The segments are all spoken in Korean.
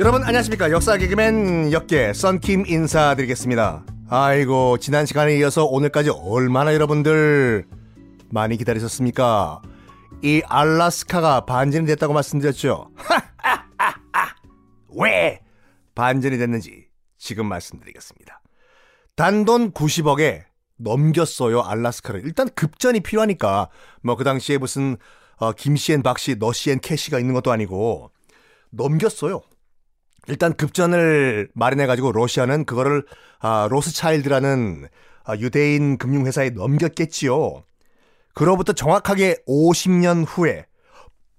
여러분 안녕하십니까? 역사 개그맨 역계 썬킴 인사드리겠습니다. 아이고 지난 시간에 이어서 오늘까지 얼마나 여러분들 많이 기다리셨습니까? 이 알라스카가 반전이 됐다고 말씀드렸죠? 왜 반전이 됐는지 지금 말씀드리겠습니다. 단돈 90억에 넘겼어요 알라스카를 일단 급전이 필요하니까 뭐 그 당시에 무슨 어, 김씨엔 박씨 너씨엔 캐시가 있는 것도 아니고 넘겼어요 일단 급전을 마련해 가지고 러시아는 그거를 아, 로스차일드라는 아, 유대인 금융회사에 넘겼겠지요. 그로부터 정확하게 50년 후에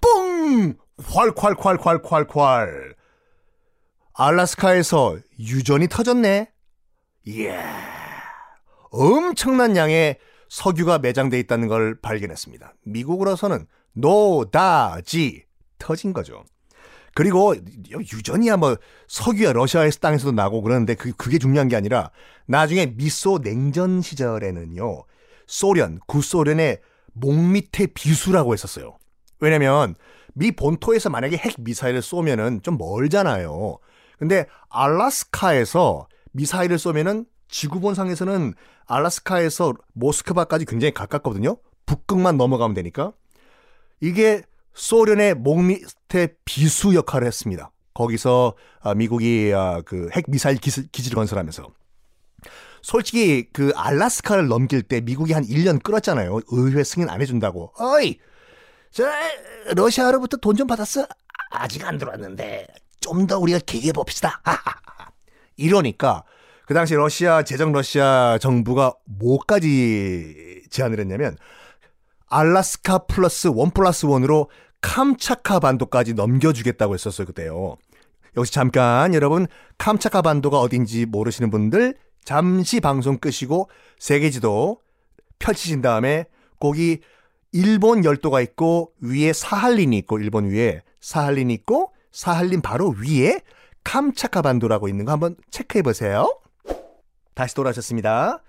뿡! 콸콸콸콸콸콸 알라스카에서 유전이 터졌네. 이야 엄청난 양의 석유가 매장돼 있다는 걸 발견했습니다. 미국으로서는 노다지 터진 거죠. 그리고 유전이야 뭐 석유야 러시아의 땅에서도 나고 그러는데 그, 그게 중요한 게 아니라 나중에 미소 냉전 시절에는요 소련 구소련의 목 밑에 비수라고 했었어요. 왜냐면 미 본토에서 만약에 핵 미사일을 쏘면은 좀 멀잖아요. 근데 알라스카에서 미사일을 쏘면은 지구본상에서는 알라스카에서 모스크바까지 굉장히 가깝거든요. 북극만 넘어가면 되니까. 이게 소련의 목 밑에 비수 역할을 했습니다. 거기서 아, 미국이 아, 그핵 미사일 기지를 건설하면서 솔직히 그 알라스카를 넘길 때 미국이 한 1년 끌었잖아요. 의회 승인 안 해준다고. 어이, 저 러시아로부터 돈 좀 받았어? 아직 안 들어왔는데 좀 더 우리가 기계 봅시다. 이러니까 그 당시 러시아 제정 러시아 정부가 뭐까지 제안을 했냐면 알라스카 플러스 원 플러스 원으로 캄차카 반도까지 넘겨주겠다고 했었어요, 그때요. 여기서 잠깐 여러분 캄차카 반도가 어딘지 모르시는 분들 잠시 방송 끄시고 세계지도 펼치신 다음에 거기 일본 열도가 있고 위에 사할린이 있고 일본 위에 사할린이 있고 사할린 바로 위에 캄차카 반도라고 있는 거 한번 체크해 보세요. 다시 돌아오셨습니다.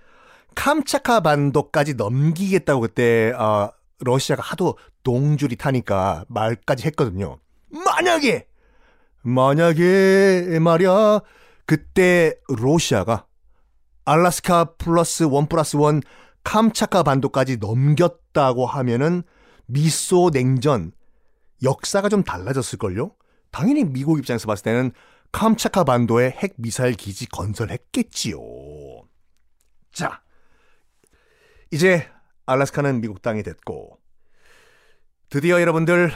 캄차카 반도까지 넘기겠다고 그때 어, 러시아가 하도 동줄이 타니까 말까지 했거든요. 만약에 만약에 말이야 그때 러시아가 알라스카 플러스 원 플러스 원 캄차카 반도까지 넘겼다고 하면은 미소 냉전 역사가 좀 달라졌을걸요? 당연히 미국 입장에서 봤을 때는 캄차카 반도에 핵 미사일 기지 건설했겠지요. 자, 이제 알라스카는 미국 땅이 됐고 드디어 여러분들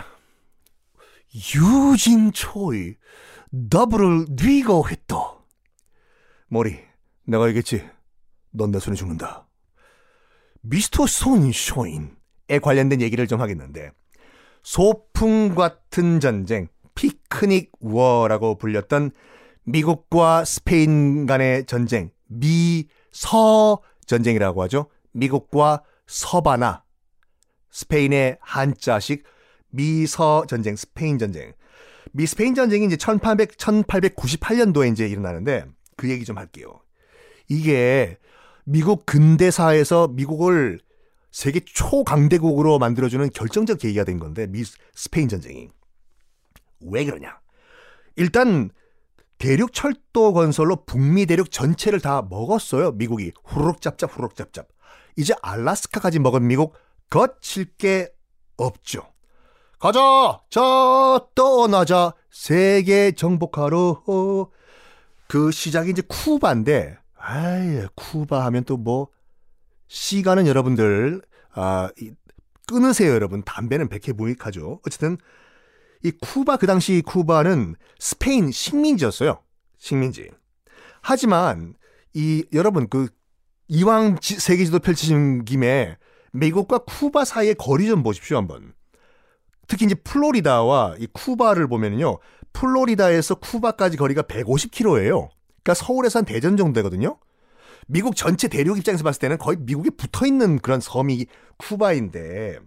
유진 초이 더블을 뉘고 했다. 머리 내가 얘기했지. 넌 내 손에 죽는다. 미스터 손쇼인에 관련된 얘기를 좀 하겠는데 소풍 같은 전쟁 피크닉 워라고 불렸던 미국과 스페인 간의 전쟁 미서 전쟁이라고 하죠. 미국과 서바나, 스페인의 한자식 미서 전쟁, 스페인 전쟁. 미 스페인 전쟁이 이제 1800, 1898년도에 이제 일어나는데 그 얘기 좀 할게요. 이게 미국 근대사에서 미국을 세계 초강대국으로 만들어주는 결정적 계기가 된 건데 미 스페인 전쟁이 왜 그러냐? 일단 대륙 철도 건설로 북미 대륙 전체를 다 먹었어요. 미국이 후루룩 짭짭 후루룩 짭짭. 이제 알라스카까지 먹은 미국 거칠 게 없죠. 가자! 자, 떠나자! 세계 정복하러. 그 시작이 이제 쿠바인데, 아이, 쿠바 하면 또 뭐, 시간은 여러분들, 아, 끊으세요, 여러분. 담배는 백해 무익하죠. 어쨌든, 이 쿠바, 그 당시 쿠바는 스페인 식민지였어요. 식민지. 하지만, 이, 여러분, 그 이왕 세계지도 펼치신 김에 미국과 쿠바 사이의 거리 좀 보십시오 한번. 특히 이제 플로리다와 이 쿠바를 보면요. 플로리다에서 쿠바까지 거리가 150km예요. 그러니까 서울에서 한 대전 정도 되거든요. 미국 전체 대륙 입장에서 봤을 때는 거의 미국에 붙어 있는 그런 섬이 쿠바인데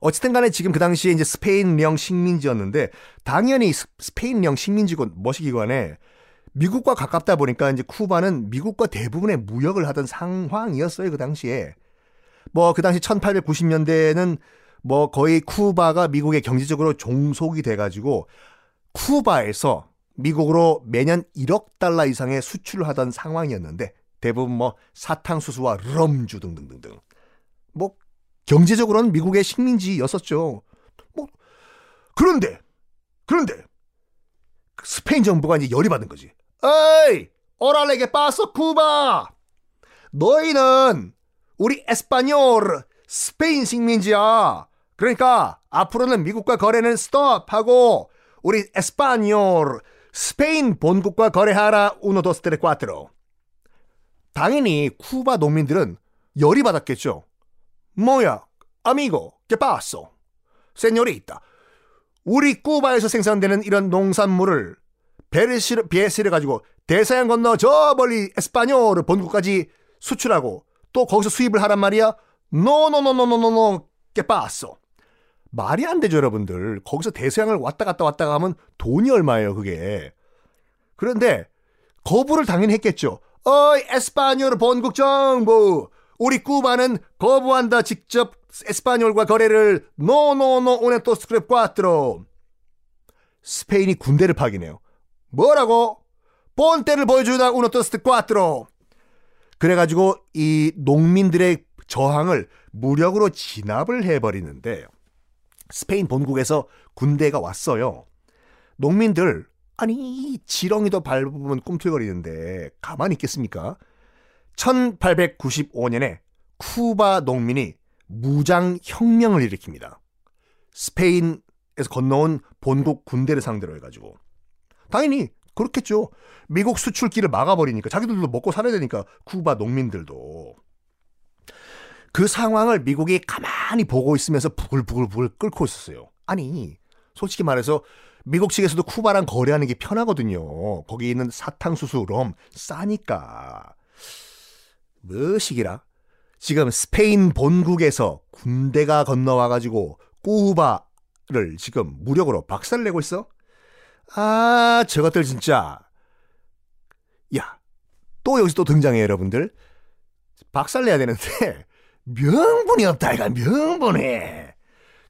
어쨌든 간에 지금 그 당시에 이제 스페인령 식민지였는데 당연히 스페인령 식민지고 뭐시기관에 미국과 가깝다 보니까 이제 쿠바는 미국과 대부분의 무역을 하던 상황이었어요, 그 당시에. 뭐, 그 당시 1890년대에는 뭐 거의 쿠바가 미국의 경제적으로 종속이 돼가지고 쿠바에서 미국으로 매년 1억 달러 이상의 수출을 하던 상황이었는데 대부분 뭐 사탕수수와 럼주 등등등등 뭐 경제적으로는 미국의 식민지였었죠. 뭐 그런데 그런데 스페인 정부가 이제 열이 받은 거지. 어이 오랄레게 빠서 쿠바 너희는 우리 에스파뇰 스페인 식민지야. 그러니까 앞으로는 미국과 거래는 스톱하고 우리 에스파뇰 스페인 본국과 거래하라 우노 도스테레 꽈트로. 당연히 쿠바 농민들은 열이 받았겠죠. 뭐야, amigo, que pasó? señorita. 우리 쿠바에서 생산되는 이런 농산물을 실어, 배에 실어가지고 대서양 건너 저 멀리 español 본국까지 수출하고 또 거기서 수입을 하란 말이야? 노노노노노노노 깨빠았어. 말이 안 되죠, 여러분들. 거기서 대서양을 왔다 갔다 왔다 가면 돈이 얼마예요, 그게. 그런데 거부를 당연히 했겠죠. 어이, español 본국 정부. 우리 쿠바는 거부한다. 직접 español과 거래를 no no no uno dos tres cuatro. 스페인이 군대를 파견해요. 뭐라고? 본때를 보여주마 uno dos tres cuatro. 그래가지고 이 농민들의 저항을 무력으로 진압을 해버리는데 스페인 본국에서 군대가 왔어요. 농민들 아니 지렁이도 밟으면 꿈틀거리는데 가만히 있겠습니까? 1895년에 쿠바 농민이 무장 혁명을 일으킵니다. 스페인에서 건너온 본국 군대를 상대로 해가지고 당연히 그렇겠죠. 미국 수출길을 막아버리니까 자기들도 먹고 살아야 되니까 쿠바 농민들도 그 상황을 미국이 가만히 보고 있으면서 부글부글부글 끓고 있었어요. 아니 솔직히 말해서 미국 측에서도 쿠바랑 거래하는 게 편하거든요. 거기 있는 사탕수수, 럼 싸니까. 뭐시기라? 지금 스페인 본국에서 군대가 건너와가지고 쿠바를 지금 무력으로 박살내고 있어? 아, 저것들 진짜. 야, 또 여기서 또 등장해요, 여러분들. 박살내야 되는데, 명분이 없다, 이가 명분이.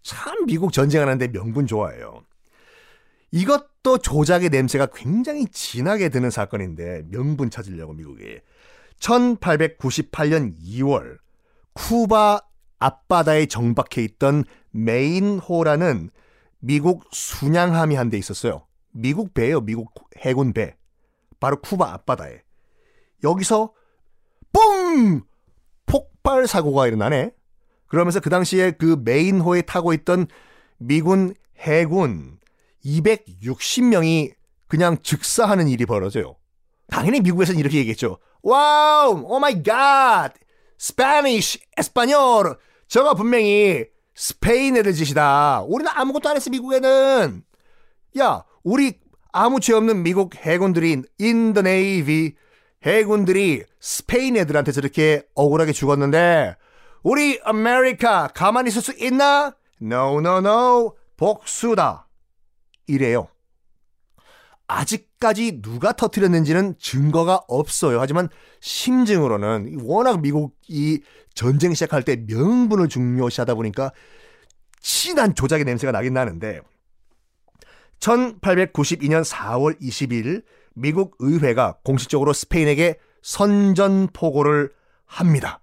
참 미국 전쟁하는데 명분 좋아해요. 이것도 조작의 냄새가 굉장히 진하게 드는 사건인데 명분 찾으려고 미국이 1898년 2월 쿠바 앞바다에 정박해 있던 메인호라는 미국 순양함이 한 대 있었어요. 미국 배예요. 미국 해군 배. 바로 쿠바 앞바다에. 여기서 뿡! 폭발 사고가 일어나네. 그러면서 그 당시에 그 메인호에 타고 있던 미군 해군 260명이 그냥 즉사하는 일이 벌어져요. 당연히 미국에서는 이렇게 얘기했죠. wow, oh my god, Spanish, español. 저거 분명히 스페인 애들 짓이다. 우리는 아무것도 안 했어, 미국에는. 야, 우리 아무 죄 없는 미국 해군들이 in the navy 해군들이 스페인 애들한테 저렇게 억울하게 죽었는데 우리 아메리카 가만히 있을 수 있나? No, no, no. 복수다. 이래요. 아직까지 누가 터뜨렸는지는 증거가 없어요. 하지만 심증으로는 워낙 미국이 전쟁 시작할 때 명분을 중요시하다 보니까 진한 조작의 냄새가 나긴 나는데 1892년 4월 20일 미국 의회가 공식적으로 스페인에게 선전포고를 합니다.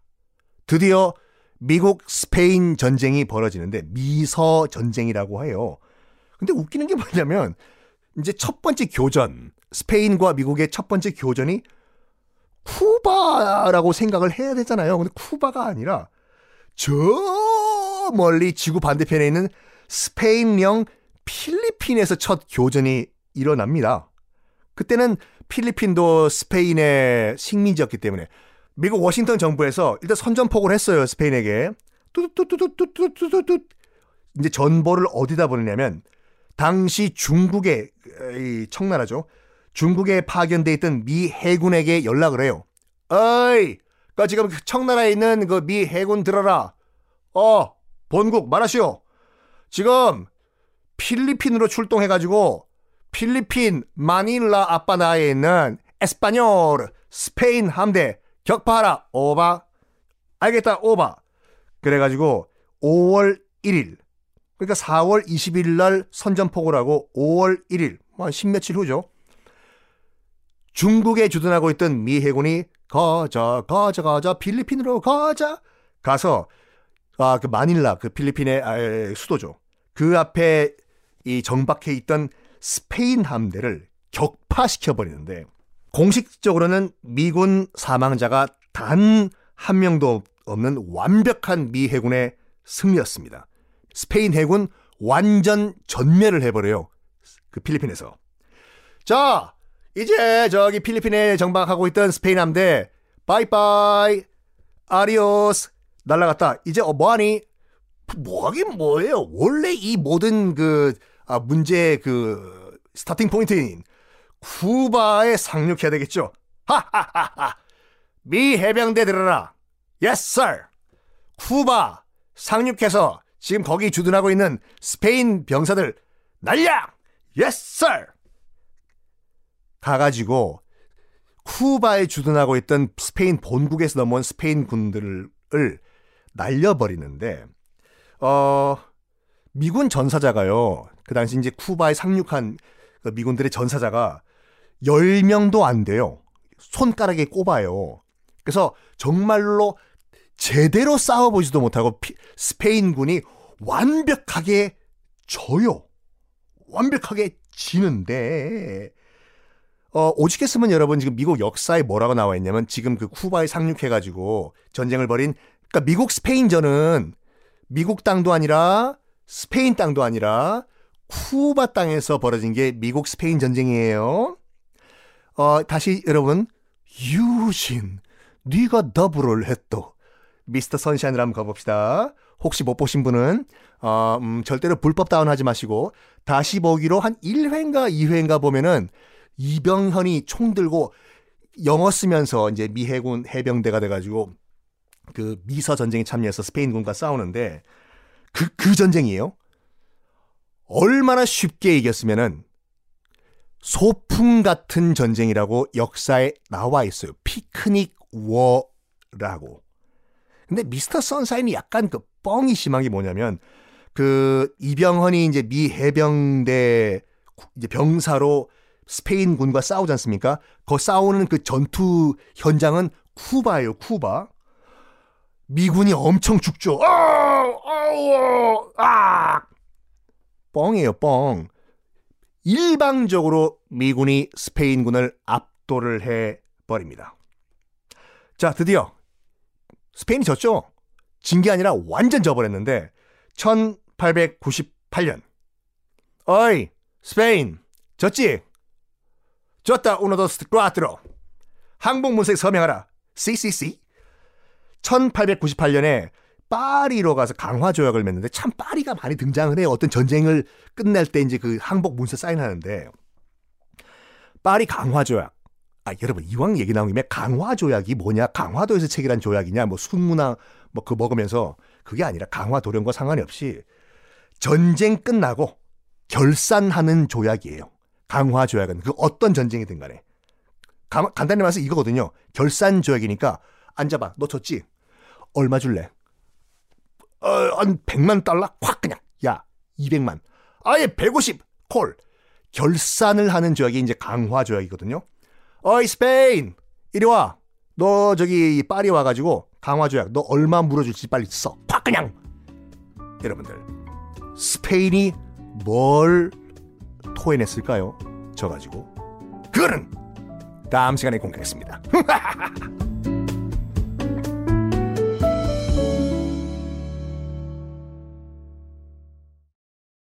드디어 미국 스페인 전쟁이 벌어지는데 미서 전쟁이라고 해요. 근데 웃기는 게 뭐냐면 이제 첫 번째 교전 스페인과 미국의 첫 번째 교전이 쿠바라고 생각을 해야 되잖아요. 근데 쿠바가 아니라 저 멀리 지구 반대편에 있는 스페인령 필리핀에서 첫 교전이 일어납니다. 그때는 필리핀도 스페인의 식민지였기 때문에 미국 워싱턴 정부에서 일단 선전포고를 했어요. 스페인에게. 뚜뚜뚜뚜뚜뚜뚜뚜 이제 전보를 어디다 보내냐면 당시 중국의 이 청나라죠. 중국에 파견돼 있던 미 해군에게 연락을 해요. 어이, 그 지금 청나라에 있는 그 미 해군 들어라. 어, 본국 말하시오. 지금 필리핀으로 출동해가지고 필리핀 마닐라 앞바다에 있는 에스파뇰 스페인 함대 격파하라 오바 알겠다 오바 그래가지고 5월 1일 그러니까 4월 20일 날 선전포고를 하고 5월 1일, 뭐 십며칠 후죠. 중국에 주둔하고 있던 미 해군이 가자, 가자, 가자, 필리핀으로 가자. 가서, 아, 그 마닐라, 그 필리핀의 아, 수도죠. 그 앞에 이 정박해 있던 스페인 함대를 격파시켜 버리는데, 공식적으로는 미군 사망자가 단 한 명도 없는 완벽한 미 해군의 승리였습니다. 스페인 해군 완전 전멸을 해버려요. 그 필리핀에서. 자, 이제 저기 필리핀에 정박하고 있던 스페인 함대 바이바이 adiós 날라갔다. 이제 어 뭐하니? 뭐하긴 뭐예요. 원래 이 모든 그 아, 문제 그 starting point인 쿠바에 상륙해야 되겠죠. 하하하하. 미 해병대 들어라. Yes, sir. 쿠바 상륙해서 지금 거기 주둔하고 있는 스페인 병사들 날려! Yes, sir. 가가지고 쿠바에 주둔하고 있던 스페인 본국에서 넘어온 스페인 군들을 날려버리는데 어 미군 전사자가요. 그 당시 이제 쿠바에 상륙한 그 미군들의 전사자가 10명도 안 돼요. 손가락에 꼽아요. 그래서 정말로 제대로 싸워보지도 못하고 피, 스페인군이 완벽하게 져요. 완벽하게 지는데 어, 오직했으면 여러분 지금 미국 역사에 뭐라고 나와 있냐면 지금 그 쿠바에 상륙해가지고 전쟁을 벌인 그러니까 미국 스페인전은 미국 땅도 아니라 스페인 땅도 아니라 쿠바 땅에서 벌어진 게 미국 스페인 전쟁이에요. 어, 다시 여러분 유신 네가 더블을 했도 미스터 선샤인을 한번 가봅시다. 혹시 못 보신 분은 어, 음, 절대로 불법 다운하지 마시고 다시 보기로 한 1회인가 2회인가 보면은 이병헌이 총 들고 영어 쓰면서 이제 미 해군 해병대가 돼가지고 그 미서 전쟁에 참여해서 스페인군과 싸우는데 그, 그 전쟁이에요. 얼마나 쉽게 이겼으면은 소풍 같은 전쟁이라고 역사에 나와 있어요. 피크닉 워라고. 근데 미스터 선사인이 약간 그 뻥이 심한 게 뭐냐면 그 이병헌이 이제 미 해병대 이제 병사로 스페인군과 싸우지 않습니까? 거 싸우는 그 전투 현장은 쿠바예요, 쿠바. 미군이 엄청 죽죠. 아, 아, 아. 뻥이에요, 뻥. 일방적으로 미군이 스페인군을 압도를 해 버립니다. 자, 드디어 스페인이 졌죠? 진 게 아니라 완전 져버렸는데 1898년 어이 스페인 졌지? 졌다 우노도스 꽈트로 항복 문서에 서명하라 CCC 1898년에 파리로 가서 강화 조약을 맺는데 참 파리가 많이 등장을 해요. 어떤 전쟁을 끝낼 때 이제 그 항복 문서 사인하는데 파리 강화 조약. 아 여러분 이왕 얘기 나온 김에 강화 조약이 뭐냐? 강화도에서 체결한 조약이냐? 뭐 순문화 뭐 그 먹으면서 그게 아니라 강화 도령과 상관이 없이 전쟁 끝나고 결산하는 조약이에요. 강화 조약은 그 어떤 전쟁이든 간에 가, 간단히 말해서 이거거든요. 결산 조약이니까 앉아봐. 너 졌지? 얼마 줄래? 어, 한 100만 달러? 확 그냥. 야, 200만. 아예 150. 콜. 결산을 하는 조약이 이제 강화 조약이거든요. 어이 스페인 이리 와. 너 저기 파리 와가지고 강화 조약 너 얼마 물어줄지 빨리 써. 확 그냥. 여러분들 스페인이 뭘 토해냈을까요? 져가지고 그거는 다음 시간에 공개하겠습니다.